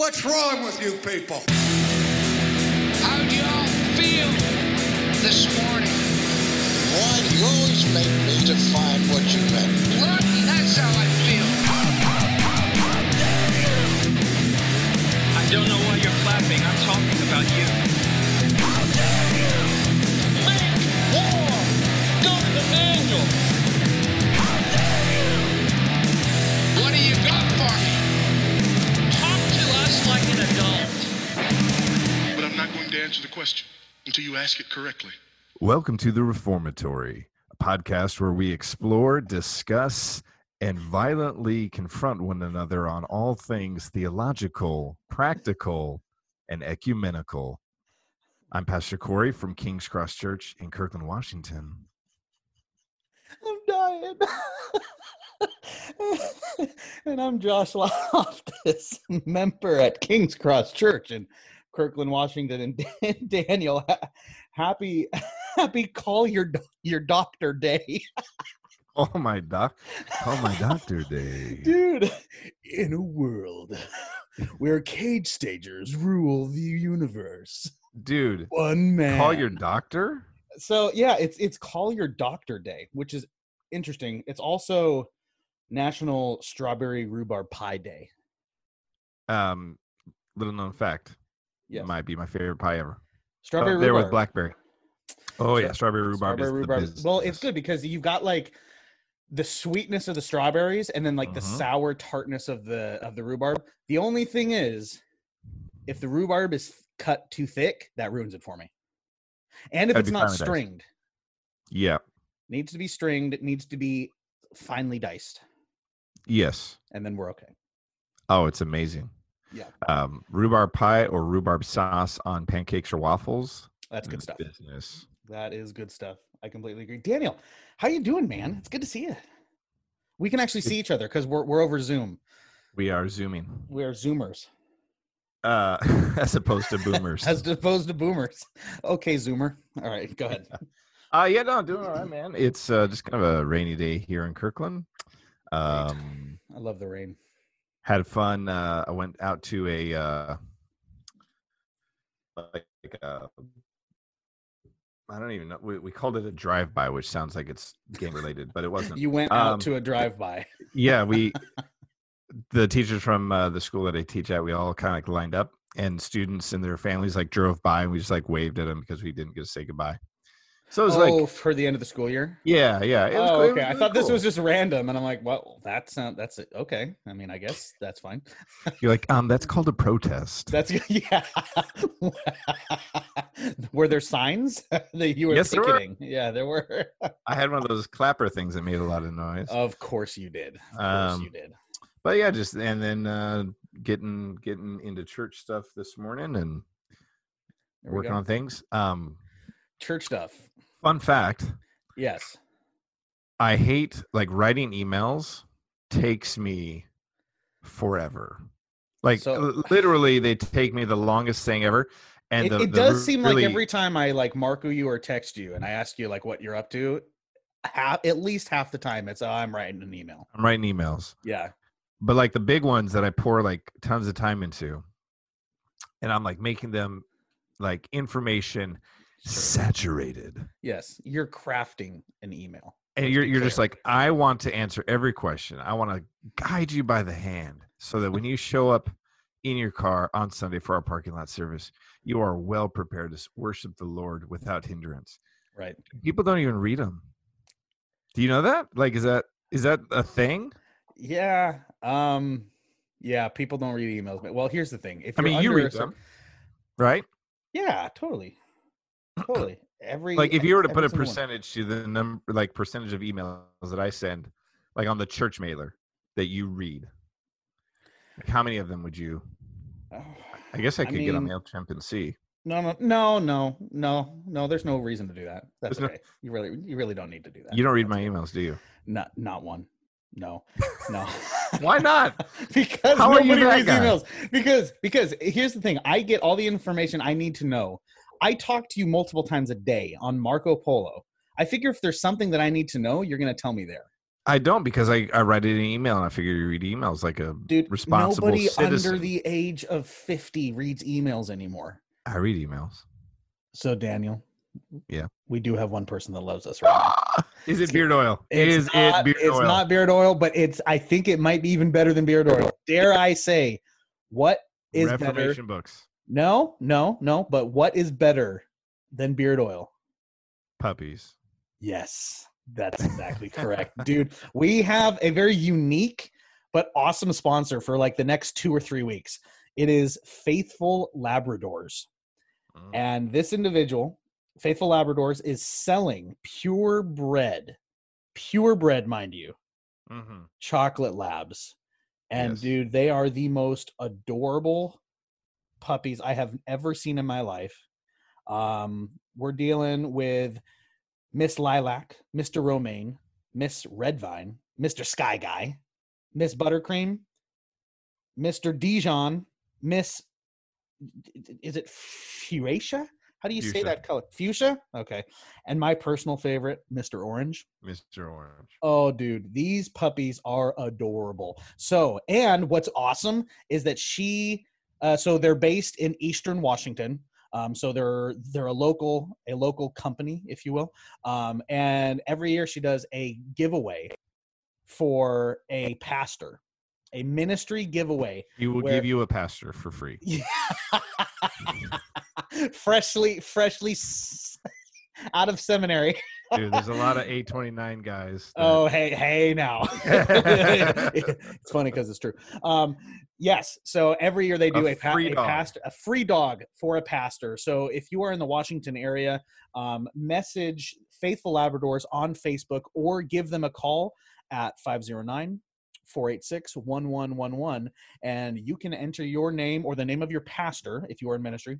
What's wrong with you people? How do y'all feel this morning? Why do you always make me define what you meant? What? That's how I feel. I don't know why you're clapping. I'm talking about you. Make war! Go to the manual! How dare you? What do you got for me? Not going to answer the question until you ask it correctly. Welcome to The Reformatory, a podcast where we explore, discuss, and violently confront one another on all things theological, practical, and ecumenical. I'm Pastor Corey from King's Cross Church in Kirkland, Washington. I'm dying. and I'm Josh Loftus, member at King's Cross Church in Kirkland, Washington. And Dan- Daniel, ha- happy happy call your your doctor day, Oh my doc, oh my doctor day. dude. In a world where cage stagers rule the universe, Dude, one man. call your doctor? so yeah, it's it's call your doctor day, which is interesting. It's also National Strawberry Rhubarb Pie Day. Um, little known fact. Yes. Might be my favorite pie ever. Strawberry there with blackberry. Oh yeah, strawberry rhubarb Strawberry is rhubarb. Well, it's good because you've got like the sweetness of the strawberries and then like the Mhm. sour tartness of the of the rhubarb. The only thing is, if the rhubarb is cut too thick, that ruins it for me. And if Gotta it's not finely diced. stringed, Yeah. needs to be stringed. It needs to be finely diced, Yes. and then we're okay. Oh, it's amazing. Yeah, Um, rhubarb pie or rhubarb sauce on pancakes or waffles. that's good Mm, stuff. Business. That is good stuff. I completely agree. Daniel, how you doing, man? It's good to see you. We can actually see each other because we're we're over Zoom. We are zooming. We're Zoomers. Uh, as opposed to boomers. as opposed to boomers. Okay, Zoomer. All right, go ahead. uh yeah, no, I'm doing all right, man. It's uh, just kind of a rainy day here in Kirkland. Um, I love the rain. Had fun. Uh, I went out to a uh, like uh, I don't even know. We, we called it a drive-by, which sounds like it's game related, but it wasn't. You went out Um, to a drive-by. yeah we the teachers from uh, the school that i teach at we all kind of like lined up and students and their families like drove by and we just like waved at them because we didn't get to say goodbye so it was oh, like for the end of the school year. yeah yeah it was, oh, cool. It okay. was I really thought this was just random, and I'm like, well, that's not. That's it. Okay. I mean, I guess that's fine. you're like um that's called a protest That's yeah. were there signs that you were Yes, there were. picketing? Yeah, there were. i had one of those clapper things that made a lot of noise of course you did. Of course Um, you did. but yeah just and then uh getting getting into church stuff this morning and working go. on things um church stuff. Fun fact Yes. I hate like writing emails takes me forever. Like So- literally they take me the longest thing ever. And it, the, it does re- seem really- like every time I like Marco you or text you and I ask you like what you're up to, half, at least half the time it's oh, I'm writing an email. I'm writing emails. Yeah. But like the big ones that I pour like tons of time into and I'm like making them like information saturated. Yes. You're crafting an email. And you're you're just like I want to answer every question. I want to guide you by the hand so that when you show up in your car on Sunday for our parking lot service, you are well prepared to worship the Lord without hindrance. Right. People don't even read them. Do you know that? Like, is that is that a thing? Yeah. Um yeah, people don't read emails. But well, here's the thing. If I mean, you read them, right? Yeah, totally. Totally. Every Like, if you were to put a single one. percentage to the number, like percentage of emails that I send, like on the church mailer that you read, like how many of them would you? I guess I I could get on mean, Mailchimp and see. No, no, no, no, no, no. There's no reason to do that. That's There's no- You really, you really don't need to do that. You don't read That's my emails, do you? Not, not one. No, no. Why not? because How are you nobody reads guy? emails. Because, because here's the thing. I get all the information I need to know. I talk to you multiple times a day on Marco Polo. I figure if there's something that I need to know, you're going to tell me there. I don't because I, I write it in email and I figure you read emails like a Dude, responsible nobody citizen. under the age of 50 reads emails anymore. I read emails. So, Daniel. Yeah. We do have one person that loves us right now. Is it beard oil? It's Is not, it beard it's oil? not beard oil, but it's I think it might be even better than beard oil. Dare I say what is better? Reformation books. No, no, no, but what is better than beard oil? Puppies. Yes, that's exactly correct. Dude, we have a very unique but awesome sponsor for like the next 2 or 3 weeks. It is Faithful Labradors. Mm. And this individual, Faithful Labradors, is selling purebred, purebred, mind you, Mhm. chocolate labs. And Yes. dude, they are the most adorable puppies I have ever seen in my life. Um, we're dealing with Miss Lilac, Mr. Romaine, Miss Redvine, Mr. Sky Guy, Miss Buttercream, Mr. Dijon, Miss is it Fuchsia? How do you say that color? Fuchsia? Okay. And my personal favorite, Mr. Orange. Mr. Orange. Oh, dude, these puppies are adorable. So, and what's awesome is that she, uh, so they're based in Eastern Washington. Um, so they're they're a local a local company, if you will. Um, and every year she does a giveaway for a pastor, a ministry giveaway. He will Where- give you a pastor for free. freshly freshly s- out of seminary. Dude, there's a lot of 829 guys. that- Oh, hey, hey, now. it's funny because it's true. Um, yes. So every year they do A a, pa- a pastor, a free dog for a pastor. So if you are in the Washington area, um, message Faithful Labradors on Facebook or give them a call at 509 486 1111 and you can enter your name or the name of your pastor if you are in ministry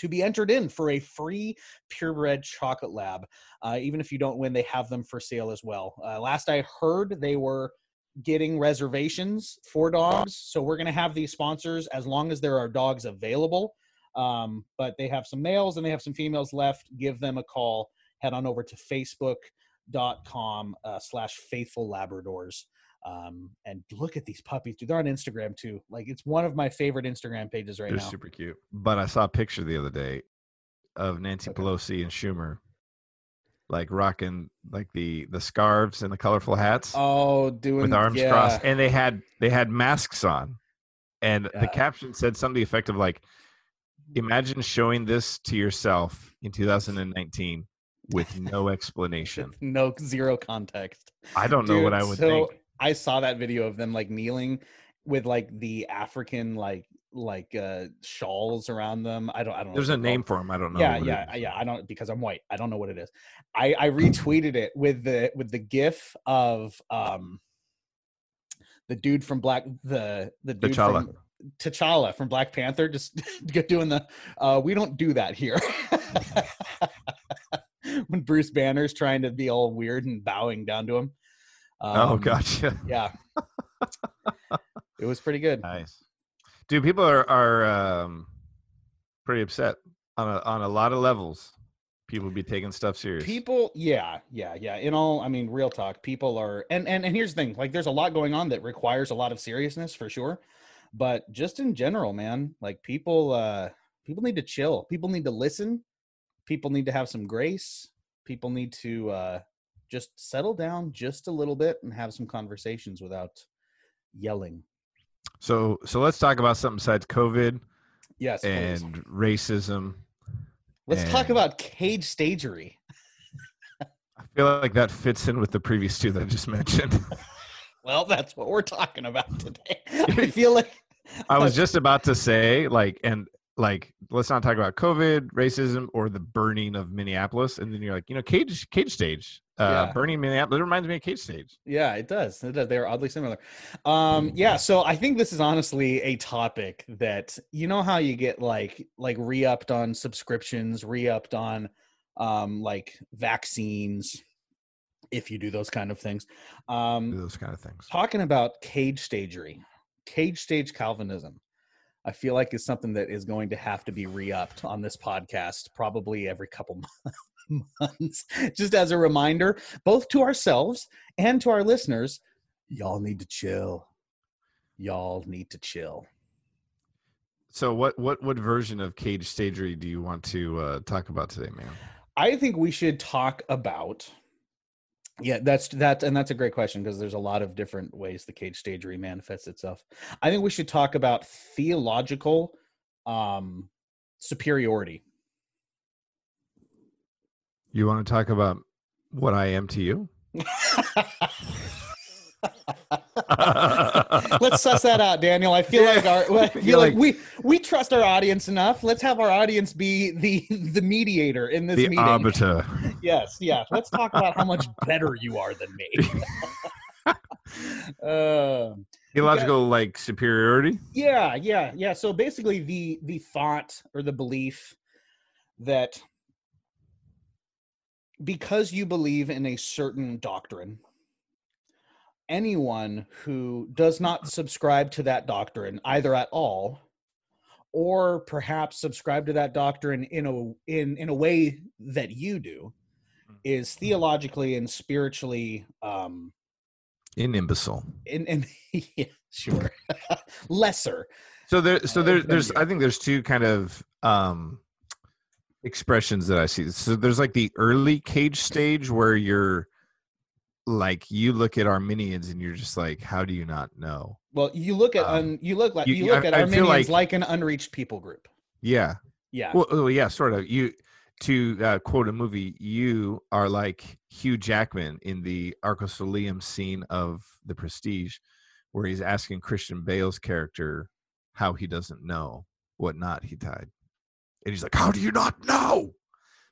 to be entered in for a free purebred chocolate lab uh, even if you don't win they have them for sale as well. Uh, last i heard they were getting reservations for dogs so we're going to have these sponsors as long as there are dogs available. Um, but they have some males and they have some females left. Give them a call. Head on over to facebook.com uh, slash faithful labradors um, and look at these puppies dude they're on instagram too like it's one of my favorite instagram pages right They're now super cute. But I saw a picture the other day of Nancy Okay. Pelosi and Schumer, like rocking like the the scarves and the colorful hats oh doing with arms yeah. crossed, and they had they had masks on, and Yeah. the caption said something to the effect of like, "Imagine showing this to yourself in 2019 with no explanation." no zero context I don't know what I would so think. I saw that video of them like kneeling with like the African like like uh shawls around them. I don't I don't. There's a name called. for them. I don't know. Yeah, yeah, yeah. I don't because I'm white. I don't know what it is. I I retweeted it with the with the gif of um the dude from Black the the dude T'Challa. from T'Challa from Black Panther just doing the uh we don't do that here. when Bruce Banner's trying to be all weird and bowing down to him. Oh, Um, gotcha. Yeah. it was pretty good. Nice, dude. People are are um, pretty upset on a on a lot of levels. People be taking stuff serious. People, yeah, yeah, yeah. In all, I mean, real talk. People are, and and and here's the thing: like, there's a lot going on that requires a lot of seriousness for sure. But just in general, man, like people, uh people need to chill. People need to listen. People need to have some grace. People need to uh just settle down just a little bit and have some conversations without yelling. So so let's talk about something besides COVID Yes, please. and racism. let's talk about cage stagery. I feel like that fits in with the previous two that I just mentioned. Well, that's what we're talking about today. I feel like I was just about to say like and like let's not talk about COVID, racism, or the burning of Minneapolis, and then you're like, you know, cage cage stage, uh, Yeah. burning Minneapolis. It reminds me of cage stage. Yeah, it does. It does. They are oddly similar. Um, yeah, so I think this is honestly a topic that you know how you get like like re-upped on subscriptions, re-upped on um like vaccines if you do those kind of things. Um Those kind of things. talking about cage stagery, cage stage Calvinism. I feel like is something that is going to have to be re-upped on this podcast probably every couple months. just as a reminder, both to ourselves and to our listeners, y'all need to chill. Y'all need to chill. So what what what version of cage stagery do you want to uh, talk about today, man? I think we should talk about. Yeah, that's that, and that's a great question because there's a lot of different ways the cage stagery manifests itself. I think we should talk about theological um, superiority. You want to talk about what I am to you? Let's suss that out, Daniel. I feel like our I feel like, like- we we trust our audience enough. Let's have our audience be the the mediator in this the meeting. arbiter. Yes, yes. Let's talk about how much better you are than me. uh, Theological like superiority. yeah, yeah, yeah. So basically, the the thought or the belief that because you believe in a certain doctrine, anyone who does not subscribe to that doctrine either at all or perhaps subscribe to that doctrine in a in in a way that you do is theologically and spiritually um In imbecile. in, in yeah, sure lesser So there, so there, there's. I think there's two kind of um expressions that I see. So there's like the early cage stage where you're like you look at Arminians and you're just like, how do you not know? well you look at Um, un, you look like you- you, you- look I- at I armenians like- like, an unreached people group Yeah. yeah Well, well yeah, sort of. You to uh, quote a movie, you are like Hugh Jackman in the Arcosoleum scene of The Prestige, where he's asking Christian Bale's character how he doesn't know what knot he tied, and he's like, "How do you not know?"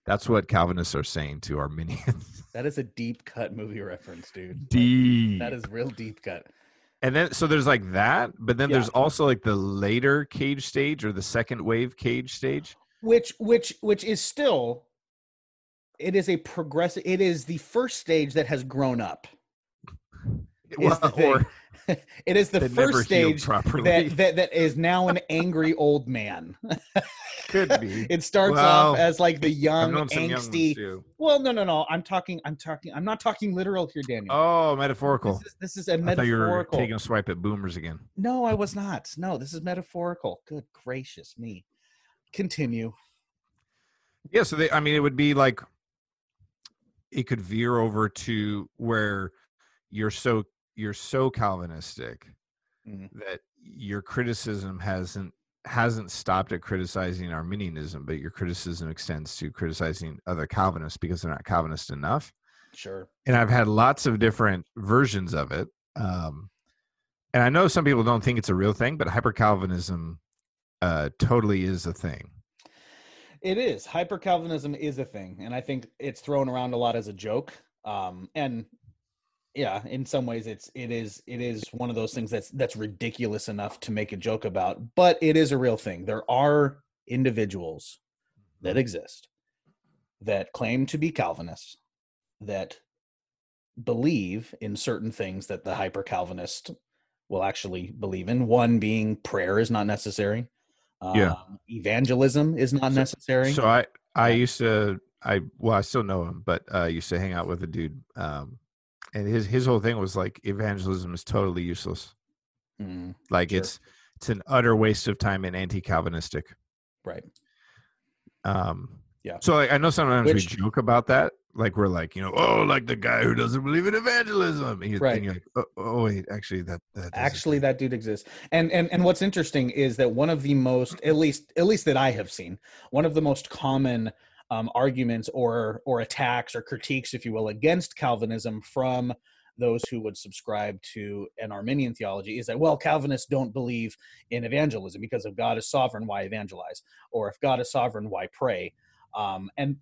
That's what Calvinists are saying to Arminians. that is a deep cut movie reference dude Like, Deep. that is real deep cut And then so there's like that, but then Yeah. there's also like the later cage stage or the second wave cage stage. Which which which is still it is a progressive it is the first stage that has grown up or it is the first stage that, that that is now an angry old man. Could be. it starts Well, off as like the young angsty well no no no i'm talking i'm talking i'm not talking literal here daniel. Oh, metaphorical. this is, this is a I thought you were metaphorical. taking a swipe at boomers again. no i was not. No this is metaphorical. Good gracious me continue Yeah, so they I mean it would be like it could veer over to where you're so you're so Calvinistic Mhm. that your criticism hasn't hasn't stopped at criticizing Arminianism, but your criticism extends to criticizing other Calvinists because they're not Calvinist enough. sure and I've had lots of different versions of it. Um, and I know some people don't think it's a real thing, but hyper Calvinism uh, totally is a thing. It is. Hyper Calvinism is a thing, and I think it's thrown around a lot as a joke. Um, and yeah, in some ways, it's it is it is one of those things that's that's ridiculous enough to make a joke about, but it is a real thing. There are individuals that exist that claim to be Calvinists that believe in certain things that the hyper Calvinist will actually believe in. One being prayer is not necessary. Yeah. Um, evangelism is not So- necessary. So I I used to I well I still know him, but uh, I used to hang out with a dude, um, and his his whole thing was like evangelism is totally useless. Mm, Like Sure. it's it's an utter waste of time and anti-Calvinistic. right. Um, Yeah. So like, I know sometimes Which- we joke about that. Like we're like, you know, oh, like the guy who doesn't believe in evangelism. And you- Right. And you're like, oh, oh wait, actually, that, that Actually, that dude exists. And and and what's interesting is that one of the most, at least at least that I have seen, one of the most common um, arguments or or attacks or critiques, if you will, against Calvinism from those who would subscribe to an Arminian theology is that well, Calvinists don't believe in evangelism because if God is sovereign, why evangelize? Or if God is sovereign, why pray? Um, and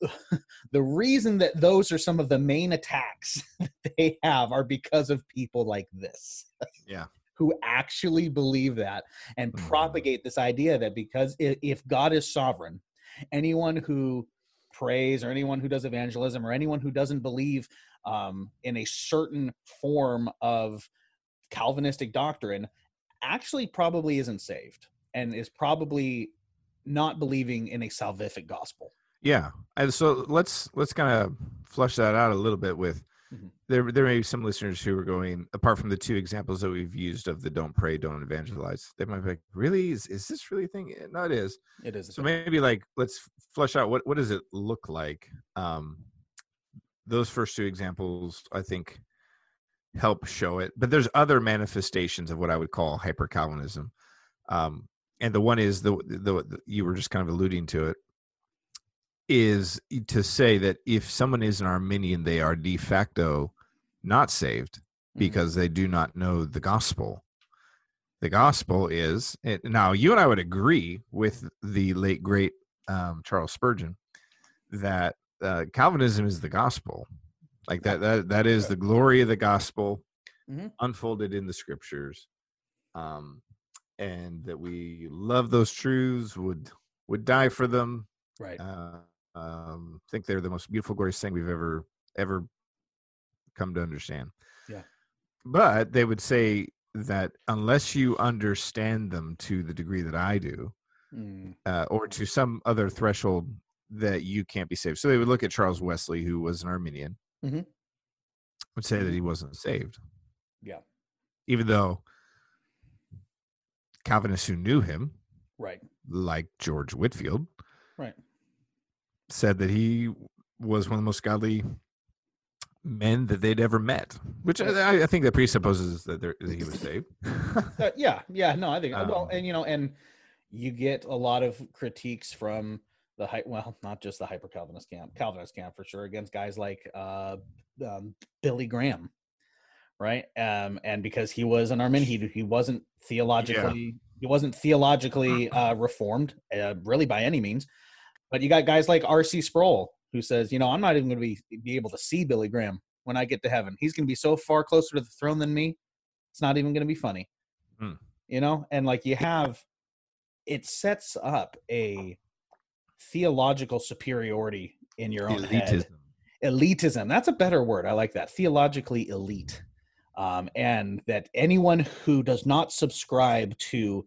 the reason that those are some of the main attacks they have are because of people like this yeah. who actually believe that and Mhm. propagate this idea that because if God is sovereign, anyone who prays or anyone who does evangelism or anyone who doesn't believe um, in a certain form of Calvinistic doctrine actually probably isn't saved and is probably not believing in a salvific gospel. Yeah, and so let's let's kind of flush that out a little bit with Mhm. there. There may be some listeners who are going apart from the two examples that we've used of the don't pray, don't evangelize. They might be like, "Really? Is, is this really a thing?" Yeah, No, it is. It is. So thing. maybe like let's flush out what what does it look like. Um, those first two examples, I think, help show it. But there's other manifestations of what I would call hyper Calvinism, um, and the one is the, the the you were just kind of alluding to it is to say that if someone is an Arminian, they are de facto not saved Mhm. because they do not know the gospel. The gospel is it, now you and I would agree with the late great um, Charles Spurgeon that uh, Calvinism is the gospel, like that that that is the glory of the gospel Mhm. unfolded in the scriptures, um, and that we love those truths, would would die for them, right. uh, um, think they're the most beautiful, glorious thing we've ever ever come to understand. Yeah. But they would say that unless you understand them to the degree that I do, Mm, uh, or to some other threshold, that you can't be saved. So they would look at Charles Wesley, who was an Arminian, Mhm. would say that he wasn't saved, yeah. even though Calvinists who knew him, Right. like George Whitefield, Right. said that he was one of the most godly men that they'd ever met, which I, I think that presupposes that, there, that he was saved. Uh, yeah. Yeah. No, I think well, Um, and you know, and you get a lot of critiques from the high, well, not just the hyper Calvinist camp, Calvinist camp for sure, against guys like uh, um, Billy Graham, right? Um, and because he was an Arminian, he he wasn't theologically he wasn't theologically uh, reformed, uh, really by any means. But you got guys like R.C. Sproul who says, you know, I'm not even going to be be able to see Billy Graham when I get to heaven. He's going to be so far closer to the throne than me. It's not even going to be funny. Hmm. You know, and like you have, it sets up a theological superiority in your own head Elitism. elitism that's a better word i like that theologically elite um, and that anyone who does not subscribe to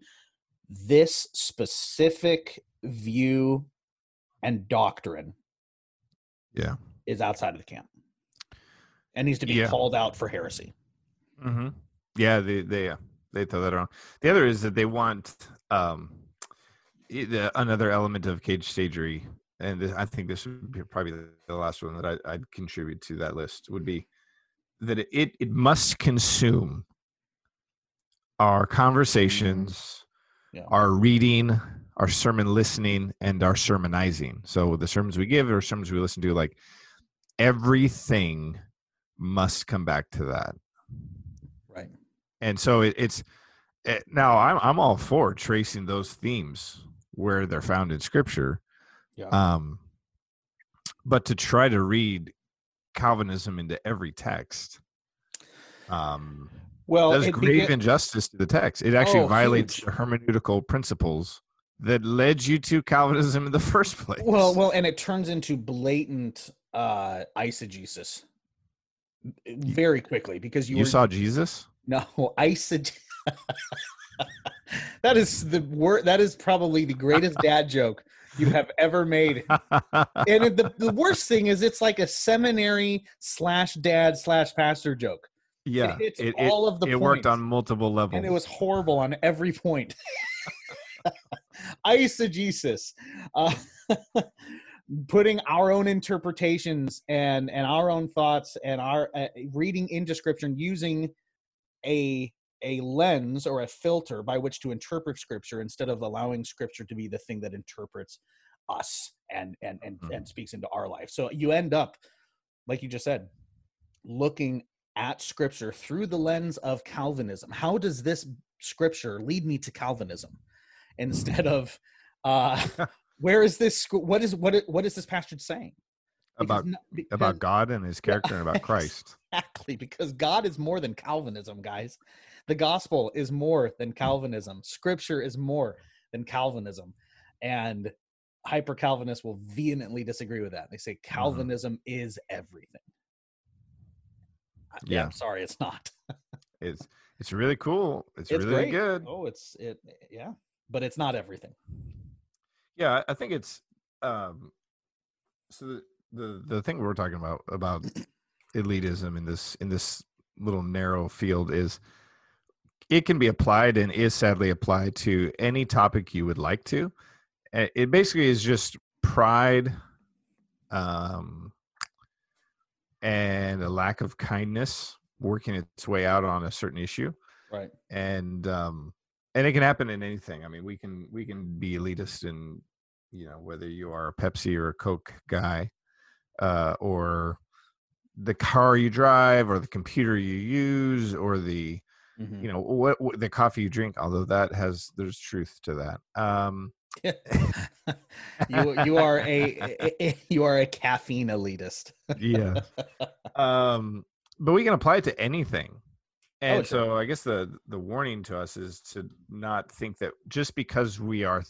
this specific view and doctrine Yeah. is outside of the camp and needs to be Yeah. called out for heresy hmm Yeah, they they uh, they throw that around. The other is that they want um, the, another element of cage stagery, and this, I think this would be probably the, the last one that I, I'd contribute to that list would be that it it, must consume our conversations, Yeah. our reading, our sermon listening, and our sermonizing. So the sermons we give or sermons we listen to, like everything must come back to that right and so it, it's it, now I'm I'm all for tracing those themes where they're found in scripture. Yeah. Um, but to try to read Calvinism into every text, um, well does grave begin- injustice to the text. It actually Oh, violates huge. the hermeneutical principles that led you to Calvinism in the first place. well well and it turns into blatant uh eisegesis very quickly because you, you were, saw Jesus. No, eiseg. that is the word. That is probably the greatest dad joke you have ever made. And the, the worst thing is, it's like a seminary slash dad slash pastor joke. yeah, hits it, all of the it worked on multiple levels. and it was horrible on every point. Eisegesis, uh, putting our own interpretations and and our own thoughts and our uh, reading into scripture and using a a lens or a filter by which to interpret scripture instead of allowing scripture to be the thing that interprets us and and and, Mhm. and speaks into our life. So you end up, like you just said, looking at scripture through the lens of Calvinism. How does this scripture lead me to Calvinism instead of uh where is this what is what i- what is this passage saying about no- because- about God and His character and about Christ. exactly because God is more than Calvinism guys the gospel is more than Calvinism scripture is more than Calvinism and hyper Calvinists will vehemently disagree with that they say Mm-hmm. Calvinism is everything yeah, Yeah. I'm sorry it's not It's it's really cool. It's, it's really great good. oh it's it yeah but it's not everything Yeah, I- I think it's um so the, the the thing we're talking about about elitism in this in this little narrow field is it can be applied and is sadly applied to any topic you would like to. It basically is just pride um and a lack of kindness working its way out on a certain issue. Right. and um and it can happen in anything. I mean we can we can be elitist in you know whether you are a pepsi or a coke guy uh or the car you drive or the computer you use or the Mhm. you know what, what the coffee you drink although that has there's truth to that um you you are a, a- a- you are a caffeine elitist. yeah um but we can apply it to anything and Oh, sure. so i guess the the warning to us is to not think that just because we are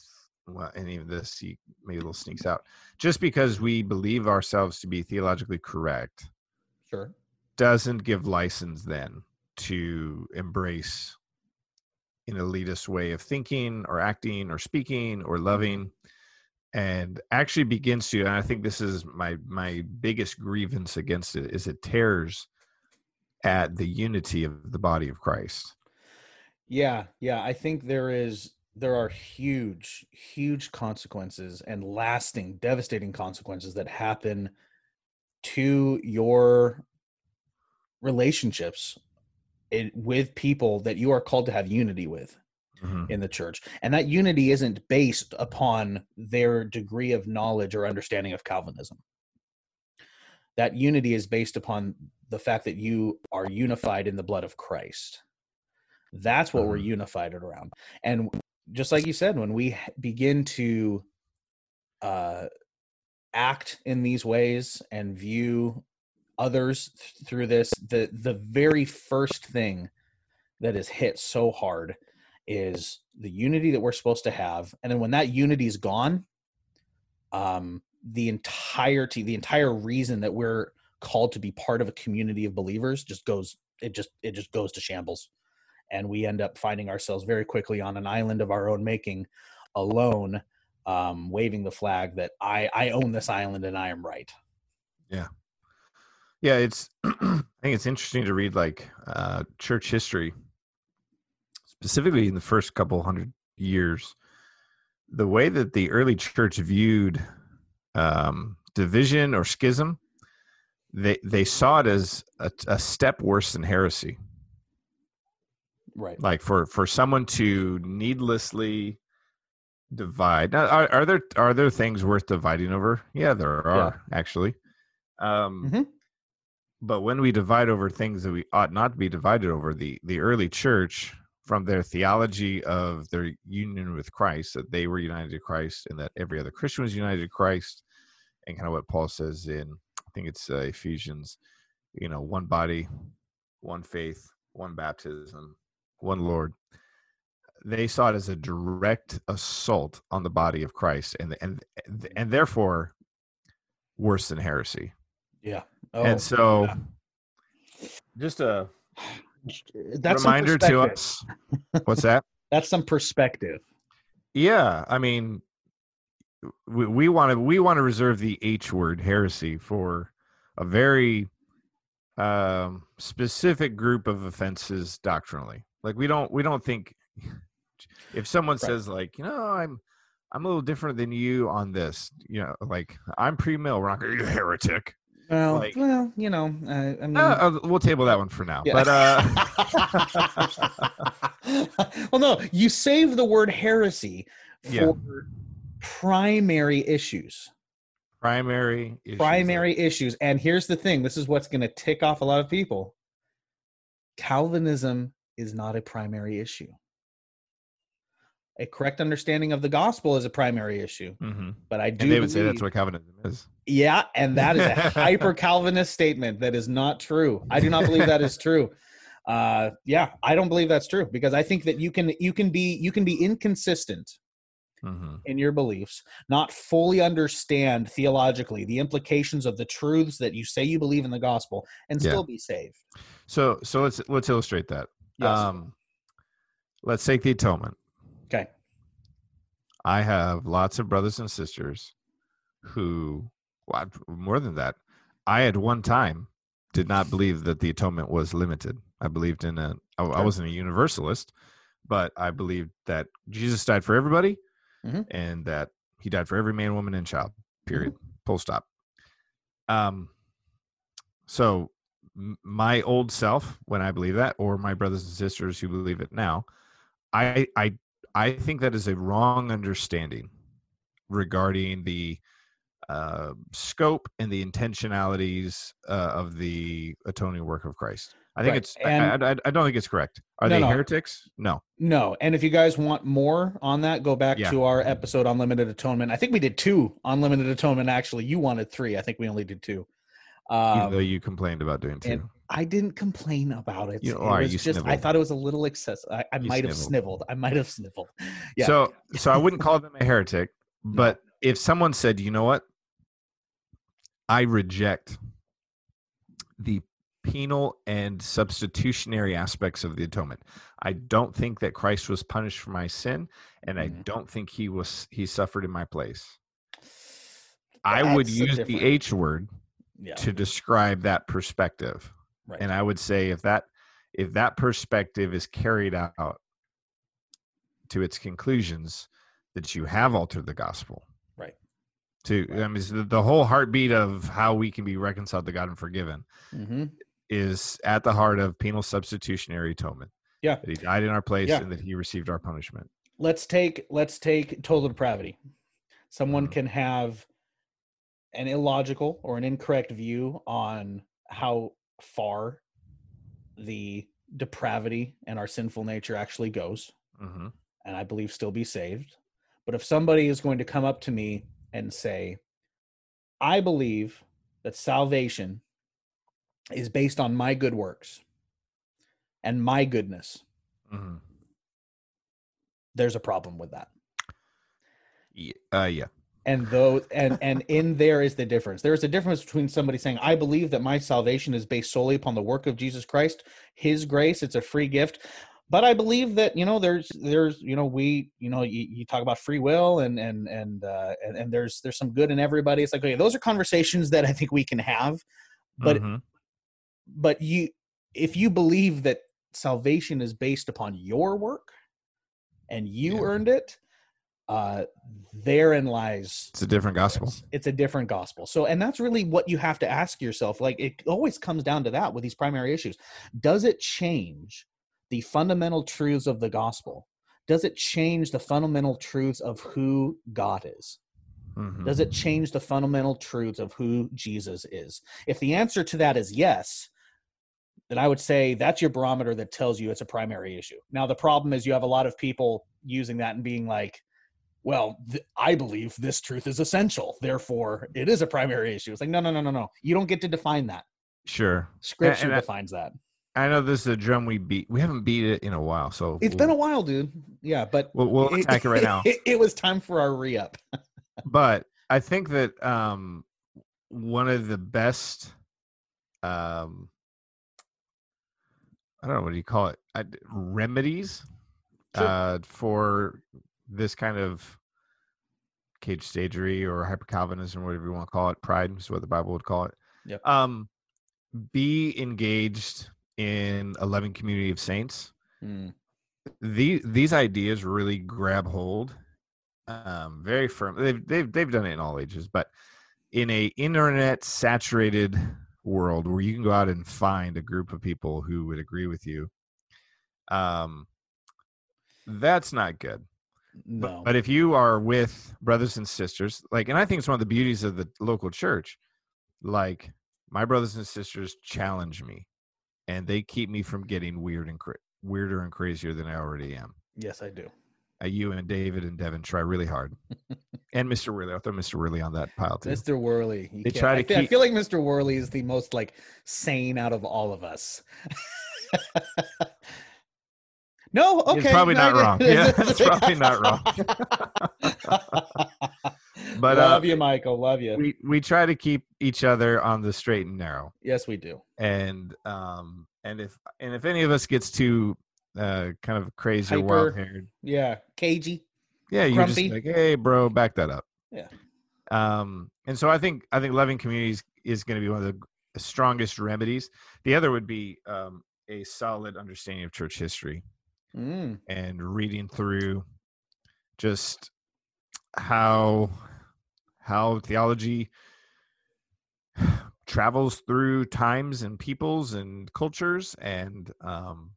well any of this you, maybe a little sneaks out just because we believe ourselves to be theologically correct Sure. doesn't give license then to embrace an elitist way of thinking or acting or speaking or mm-hmm. loving and actually begins to and i think this is my my biggest grievance against it is it tears at the unity of the body of christ Yeah, yeah. I think there is there are huge, huge consequences and lasting, devastating consequences that happen to your relationships in, with people that you are called to have unity with in the church. And that unity isn't based upon their degree of knowledge or understanding of Calvinism. That unity is based upon the fact that you are unified in the blood of Christ. That's what we're Mhm. unified around. And just like you said, when we begin to uh, act in these ways and view others th- through this, the the very first thing that is hit so hard is the unity that we're supposed to have, and then when that unity is gone, um, the entirety, the entire reason that we're called to be part of a community of believers just goes it just it just goes to shambles and we end up finding ourselves very quickly on an island of our own making alone um, waving the flag that I, I own this island and I am right. yeah. Yeah, it's i think it's interesting to read like uh church history specifically in the first couple hundred years. The way that the early church viewed um division or schism they they saw it as a, a step worse than heresy Right. like for for someone to needlessly divide now are, are there are there things worth dividing over yeah there are actually um Mhm. but when we divide over things that we ought not to be divided over the the early church from their theology of their union with christ that they were united to christ and that every other christian was united to christ and kind of what paul says in i think it's uh, ephesians you know one body one faith one baptism one lord they saw it as a direct assault on the body of christ and and and therefore worse than heresy Yeah. Oh, and so yeah. just a that's reminder to us what's that That's some perspective. yeah i mean we, we want to we want to reserve the h word heresy for a very um specific group of offenses doctrinally like we don't we don't think if someone Right. says like you know i'm i'm a little different than you on this you know like i'm pre-mill we're not gonna you heretic Well, Like- well, you know, uh, I mean, uh, uh, we'll table that one for now Yeah. but uh well, no, you save the word heresy for Yeah. primary issues. primary issues Primary issues. And here's the thing this is what's going to tick off a lot of people Calvinism is not a primary issue. A correct understanding of the gospel is a primary issue. Mhm. But I do and they would say that's believe- what calvinism is Yeah, and that is a hyper Calvinist statement that is not true. I do not believe that is true. Uh, yeah, I don't believe that's true because I think that you can you can be you can be inconsistent hmm in your beliefs, not fully understand theologically the implications of the truths that you say you believe in the gospel, and Yeah. still be saved. so so let's let's illustrate that Yes. um let's take the atonement okay. I have lots of brothers and sisters who Well, more than that, I at one time did not believe that the atonement was limited. I believed in a. I, wasn't a universalist, but I believed that Jesus died for everybody, Mhm. and that He died for every man, woman, and child. Period. Full stop. Um. So, my old self, when I believe that, or my brothers and sisters who believe it now, I I I think that is a wrong understanding regarding the uh, scope and the intentionalities uh, of the atoning work of Christ. I think Right, it's. I, I, I don't think it's correct. Are No, they no. heretics? No. No, and if you guys want more on that, go back Yeah. to our episode on limited atonement. I think we did two on limited atonement. Actually, you wanted three. I think we only did two. Even though Um, you complained about doing two. I didn't complain about it. You- it right, was you just I thought it was a little excessive. I, I You might have snivelled. I might have sniveled. Yeah. So so I wouldn't call them a heretic, but if someone said, you know what, I reject the penal and substitutionary aspects of the atonement. I don't think that Christ was punished for my sin, and I Mhm. don't think he was he suffered in my place. I would That's use the H word yeah, to describe that perspective. right. and i would say if that if that perspective is carried out to its conclusions that you have altered the gospel Right. to i mean the, the whole heartbeat of how we can be reconciled to god and forgiven hmm is at the heart of penal substitutionary atonement Yeah. that he died in our place Yeah. and that he received our punishment let's take let's take total depravity someone Mhm. can have an illogical or an incorrect view on how far the depravity and our sinful nature actually goes hmm and i believe still be saved. But if somebody is going to come up to me and say i believe that salvation is based on my good works and my goodness hmm there's a problem with that. Yeah, uh, yeah and those and and in there is the difference there's a difference between somebody saying i believe that my salvation is based solely upon the work of jesus christ his grace it's a free gift but i believe that you know there's there's you know we you know you, you talk about free will and and and, uh, and and there's there's some good in everybody it's like okay those are conversations that i think we can have but Mhm. but you if you believe that salvation is based upon your work and you Yeah. earned it uh therein lies it's a different gospel difference. It's a different gospel. So, and that's really what you have to ask yourself. Like, it always comes down to that with these primary issues. Does it change the fundamental truths of the gospel? Does it change the fundamental truths of who God is? Mhm. Does it change the fundamental truths of who Jesus is? If the answer to that is yes, then I would say that's your barometer that tells you it's a primary issue. Now, the problem is you have a lot of people using that and being like, well, th- I believe this truth is essential. Therefore, it is a primary issue. It's like, no, no, no, no, no. You don't get to define that. sure Scripture and I- defines that. i know this is a drum we beat we haven't beat it in a while so It's been a while, dude. Yeah, but we'll, we'll attack it right now It, it was time for our re up. but I think that um, one of the best, um, I don't know what do you call it, I, remedies Sure. uh, for this kind of cage stagery or hyper Calvinism, whatever you want to call it, pride is what the Bible would call it. Yep. Um, be engaged in a loving community of saints Mm, these these ideas really grab hold um very firm they've they've they've done it in all ages but in a internet saturated world where you can go out and find a group of people who would agree with you um that's not good no. but, but if you are with brothers and sisters like and i think it's one of the beauties of the local church like my brothers and sisters challenge me and they keep me from getting weird and cra- weirder and crazier than i already am yes, I do. uh, you and david and devin try really hard and mr Worley, i'll throw mr Worley on that pile too Mr. Worley. They can't- try I to I keep- feel like Mr. Worley is the most like sane out of all of us. no, okay. He's probably no, not wrong. Yeah, that's probably not wrong. But, uh, love you, Michael. Love you. we we try to keep each other on the straight and narrow yes, we do. and um and if and if any of us gets too uh kind of crazy or Hyper. wild haired Yeah, cagey. yeah you just like hey bro back that up Yeah. um and so I think I think loving communities is going to be one of the strongest remedies. The other would be um, a solid understanding of church history Mm, and reading through just how how theology travels through times and peoples and cultures and um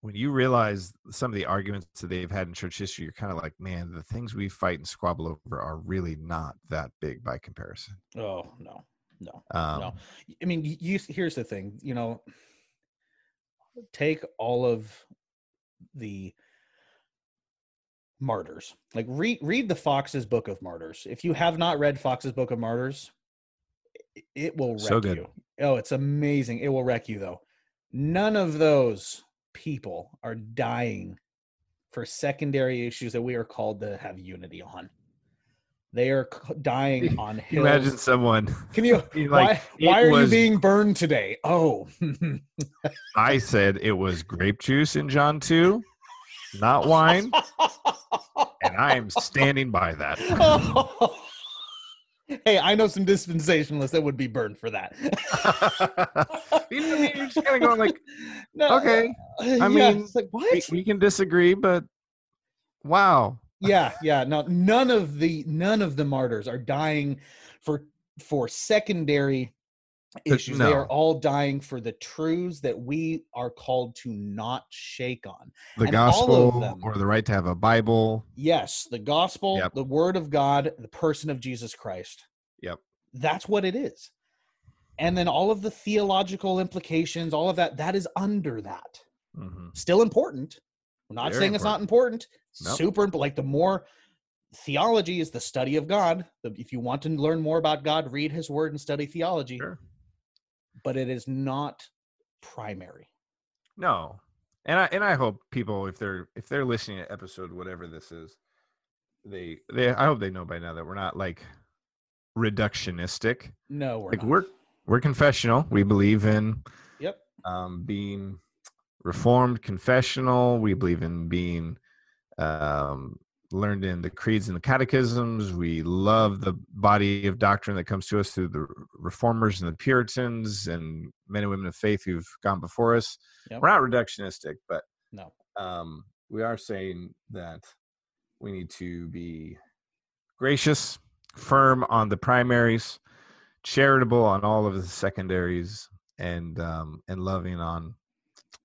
when you realize some of the arguments that they've had in church history you're kind of like man the things we fight and squabble over are really not that big by comparison oh no, no. um no. I mean, you here's the thing, you know, take all of the martyrs. Like read read the Foxe's Book of Martyrs. If you have not read Foxe's Book of Martyrs, it will wreck So you. Oh, it's amazing. It will wreck you though. None of those people are dying for secondary issues that we are called to have unity on. They are dying on you imagine someone Can you be like, why, why "It are you being burned today? Oh, i said it was grape juice in john 2 not wine and i am standing by that hey, I know some dispensationalists that would be burned for that. you know what I mean? You're just kind of going like, No, okay, uh, I mean, like what? we, we can disagree, but wow. Yeah, yeah. No, none of the none of the martyrs are dying for for secondary issues. They are all dying for the truths that we are called to not shake on. The And gospel them- or the right to have a Bible. Yes, the gospel, Yep. the word of God, the person of Jesus Christ. Yep. That's what it is. And then all of the theological implications, all of that, that is under that. Mhm. Still important. We're not Very saying it's not important. Nope. Super, like the more theology is the study of God. If you want to learn more about God, read his word and study theology. Sure. But it is not primary. No. And I and I hope people if they're if they're listening to episode whatever this is, they they I hope they know by now that we're not like reductionistic. No, we're like not. we're we're confessional. We believe in Yep. um, being reformed, confessional. We believe in being um, learned in the creeds and the catechisms. We love the body of doctrine that comes to us through the reformers and the Puritans and men and women of faith who've gone before us. Yep. We're not reductionistic, but No. um, we are saying that we need to be gracious, firm on the primaries, charitable on all of the secondaries, and um, and loving on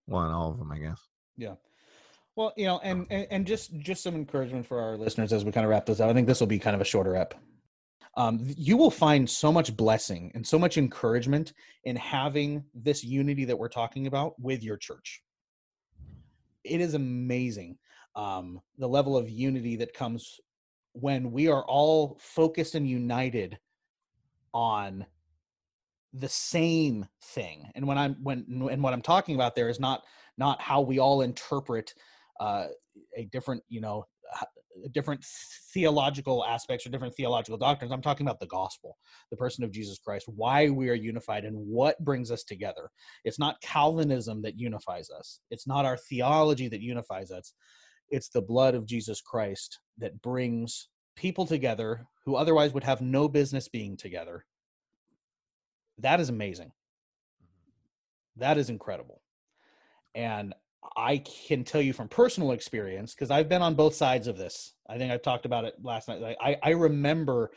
well, on all of them, I guess. Yeah. Well, you know, and, and and just just some encouragement for our listeners as we kind of wrap this up. I think this will be kind of a shorter ep. Um, you will find so much blessing and so much encouragement in having this unity that we're talking about with your church. It is amazing um, the level of unity that comes when we are all focused and united on the same thing. And when I'm when and what I'm talking about there is not not how we all interpret uh, a different, you know, different theological aspects or different theological doctrines. I'm talking about the gospel, the person of Jesus Christ, why we are unified and what brings us together. It's not Calvinism that unifies us. It's not our theology that unifies us. It's the blood of Jesus Christ that brings people together who otherwise would have no business being together. That is amazing. That is incredible. And I can tell you from personal experience, because I've been on both sides of this. I think I talked about it last night. I, I remember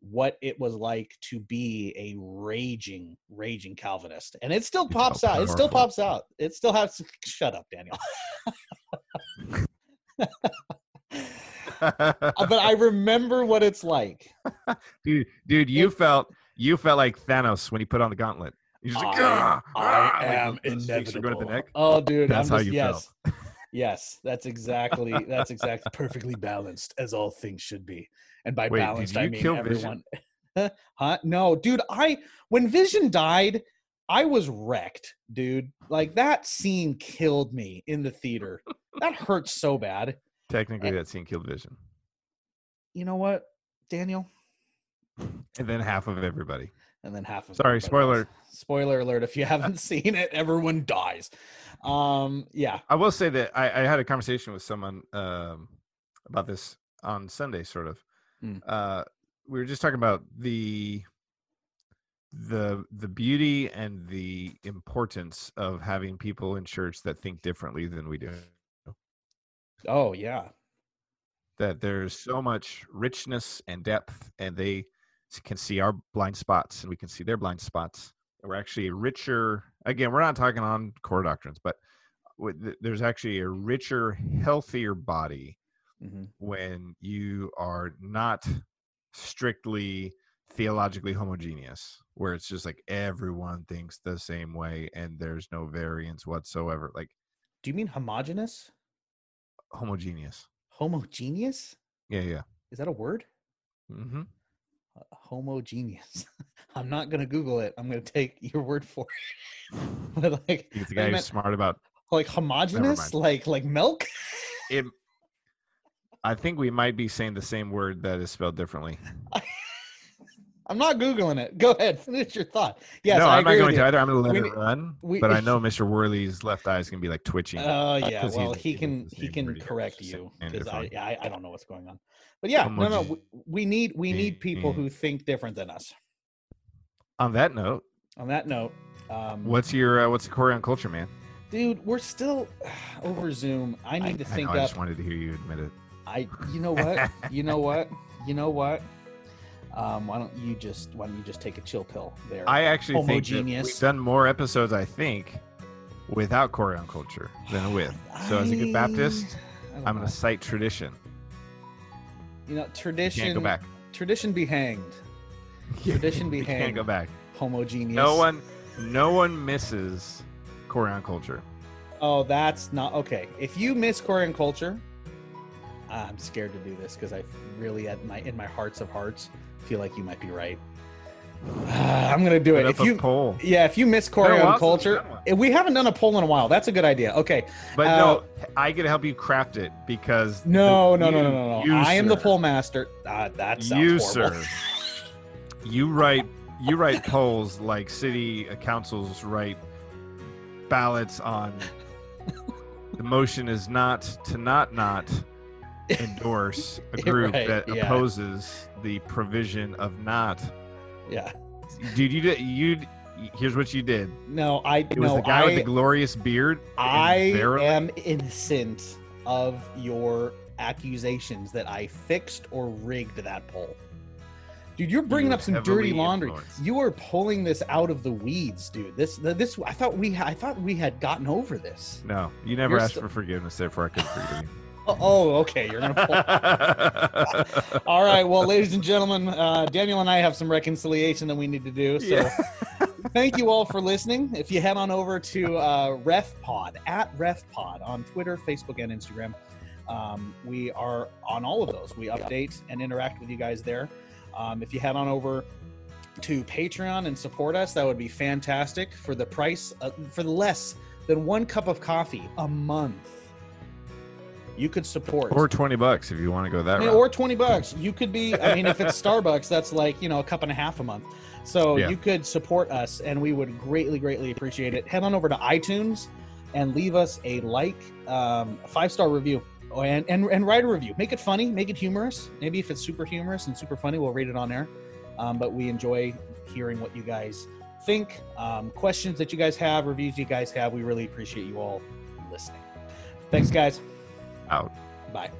what it was like to be a raging, raging Calvinist. And it still pops out. It still pops out. It still has to shut up, Daniel. Uh, but I remember what it's like. dude, dude, you felt you felt like Thanos when he put on the gauntlet. He's just like, I, "Ah, I ah," am like, are going inevitable. the neck. Oh, dude, That's I'm how just, you yes, felt. yes, that's exactly that's exactly perfectly balanced as all things should be. And by Wait, balanced, I mean kill everyone. huh? No, dude, I when Vision died, I was wrecked, dude. Like that scene killed me in the theater. that hurt so bad. Technically, that scene killed Vision, You know what, Daniel? And then half of everybody. and then half of Sorry, spoiler. else. spoiler alert if you haven't seen it everyone dies um yeah I will say that I, I had a conversation with someone um, about this on Sunday, sort of. Mm. Uh, we were just talking about the the the beauty and the importance of having people in church that think differently than we do Oh yeah. that there's so much richness and depth and they can see our blind spots and we can see their blind spots we're actually richer again we're not talking on core doctrines but there's actually a richer healthier body hmm when you are not strictly theologically homogeneous where it's just like everyone thinks the same way and there's no variance whatsoever like Do you mean homogeneous? homogeneous Homogeneous? yeah yeah Is that a word? hmm Uh, homogeneous. I'm not gonna Google it. I'm gonna take your word for it. but like, he's the I guy who's smart about like homogeneous, like like milk. it i think we might be saying the same word that is spelled differently I'm not googling it. Go ahead, finish your thought. Yes, no I i'm not going to either i'm going to let We it run we- but i know mr worley's left eye is going to be like twitching Oh yeah, 'cause he well he can he can correct you because I. I I don't know what's going on. But yeah, no, no, we, we need we need people who think different than us. on that note On that note, um, what's your uh, what's the Korean culture man dude? We're still over Zoom. I need to I, think know, I just wanted to hear you admit it I you know what? you know what? You know what? Um, why don't you just why don't you just take a chill pill there? I actually think we've done more episodes, I think, without Korean culture than with. So as a good Baptist, I'm going to cite tradition. you know tradition. Can't go back. Tradition be hanged. Tradition be You Can't go hanged. back. Homogeneous. No one, no one misses Korean culture. Oh, that's not okay. If you miss Korean culture, I'm scared to do this because I really, at my in my hearts of hearts, feel like you might be right. I'm gonna do Put it. If a you, poll. yeah, if you miss been a Korean while since we've culture, we haven't done a poll in a while. That's a good idea. Okay, But uh, no, I can help you craft it because no, the- no, no, no, no, no. you, I am the poll master. Ah, that sounds You horrible. sir, you write you write polls like city councils write ballots on. The motion is not to not not endorse a group Right, that yeah. opposes the provision of not. Yeah. Dude, you did you. Here's what you did. No, I It was no, the guy I, with the glorious beard. I am innocent of your accusations that I fixed or rigged that poll. Dude, you're bringing You up some dirty laundry. influenced. You are pulling this out of the weeds, dude. This, this, I thought we, I thought we had gotten over this. No, you never You're asked so- for forgiveness. Therefore, I couldn't forgive Oh, oh, okay. You're gonna pull. All right. Well, ladies and gentlemen, uh, Daniel and I have some reconciliation that we need to do. So, Yeah. thank you all for listening. If you head on over to uh, RefPod at RefPod on Twitter, Facebook, and Instagram, um, we are on all of those. We update and interact with you guys there. Um, if you head on over to Patreon and support us, that would be fantastic. For the price, uh, for less than one cup of coffee a month, you could support or twenty bucks if you want to go that I mean, route. or 20 bucks. You could be, I mean, if it's Starbucks, that's like, you know, a cup and a half a month. So Yeah. you could support us and we would greatly, greatly appreciate it. Head on over to iTunes and leave us a like, um, five star review. Oh, and, and, and write a review. Make it funny, make it humorous. Maybe if it's super humorous and super funny, we'll rate it on there. Um, but we enjoy hearing what you guys think, um, questions that you guys have, reviews you guys have. We really appreciate you all listening. Thanks, guys. Out. Bye.